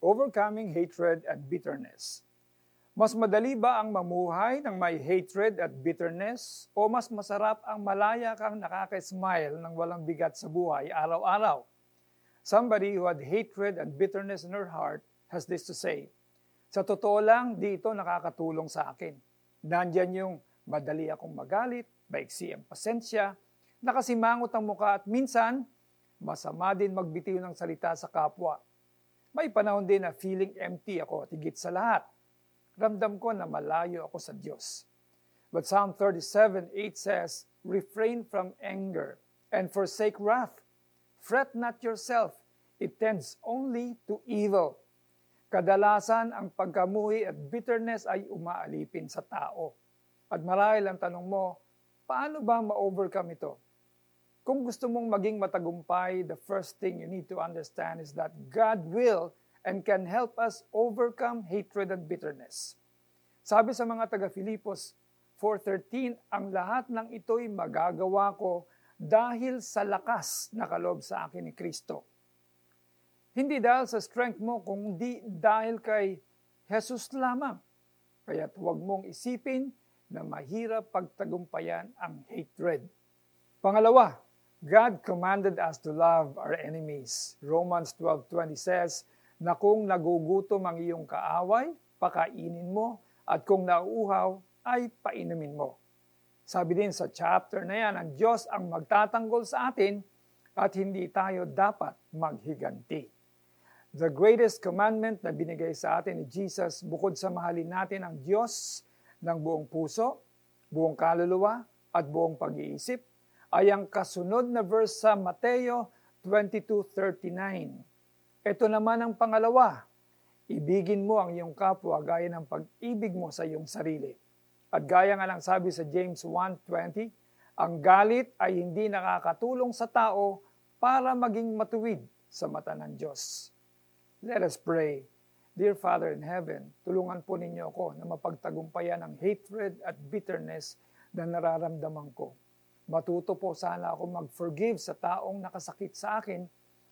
Overcoming Hatred and Bitterness. Mas madali ba ang mamuhay ng may hatred at bitterness o mas masarap ang malaya kang nakaka-smile ng walang bigat sa buhay araw-araw? Somebody who had hatred and bitterness in her heart has this to say, Sa totoo lang, di ito nakakatulong sa akin. Nandyan yung madali akong magalit, baiksi ang pasensya, nakasimangot ang muka at minsan, masama din magbitiw ng salita sa kapwa. May panahon din na feeling empty ako at higit sa lahat. Ramdam ko na malayo ako sa Diyos. But Psalm 37:8 says, Refrain from anger and forsake wrath. Fret not yourself, it tends only to evil. Kadalasan ang pagkamuhi at bitterness ay umaalipin sa tao. At marahil ang tanong mo, paano ba ma-overcome ito? Kung gusto mong maging matagumpay, the first thing you need to understand is that God will and can help us overcome hatred and bitterness. Sabi sa mga taga-Filipos 4.13, ang lahat ng ito'y magagawa ko dahil sa lakas na kalob sa akin ni Kristo. Hindi dahil sa strength mo, kundi dahil kay Jesus lamang. Kaya't huwag mong isipin na mahirap pagtagumpayan ang hatred. Pangalawa, God commanded us to love our enemies. Romans 12.20 says, na kung nagugutom ang iyong kaaway, pakainin mo, at kung nauuhaw, ay painumin mo. Sabi din sa chapter na yan, ang Diyos ang magtatanggol sa atin at hindi tayo dapat maghiganti. The greatest commandment na binigay sa atin ni Jesus bukod sa mahalin natin ang Diyos ng buong puso, buong kaluluwa, at buong pag-iisip ay ang kasunod na verse sa Mateo 22.39. Ito naman ang pangalawa, ibigin mo ang iyong kapwa gaya ng pag-ibig mo sa iyong sarili. At gaya nga lang sabi sa James 1.20, ang galit ay hindi nakakatulong sa tao para maging matuwid sa mata ng Diyos. Let us pray. Dear Father in Heaven, tulungan po ninyo ako na mapagtagumpayan ang hatred at bitterness na nararamdaman ko. Matuto po sana ako mag-forgive sa taong nakasakit sa akin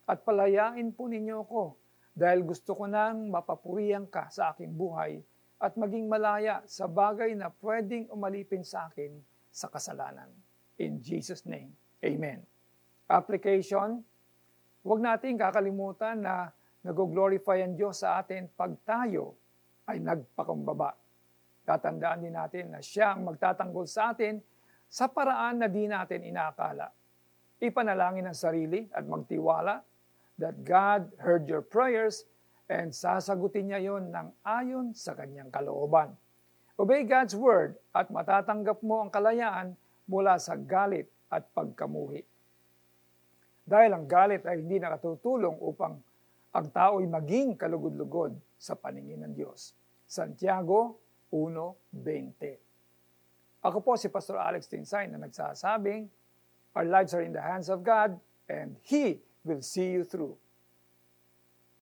at palayain po ninyo ako dahil gusto ko nang mapapurihan ka sa aking buhay at maging malaya sa bagay na pwedeng umalipin sa akin sa kasalanan. In Jesus' name, Amen. Application, huwag natin kakalimutan na nag-glorify ang Diyos sa atin pag tayo ay nagpakumbaba. Tatandaan din natin na siya ang magtatanggol sa atin sa paraan na di natin inaakala. Ipanalangin ang sarili at magtiwala that God heard your prayers and sasagutin niya yon ng ayon sa kanyang kalooban. Obey God's word at matatanggap mo ang kalayaan mula sa galit at pagkamuhi. Dahil ang galit ay hindi nakatutulong upang ang tao'y maging kalugod-lugod sa paningin ng Diyos. Santiago 1.20 Ako po si Pastor Alex Tinsay na nagsasabing, Our lives are in the hands of God and He will see you through.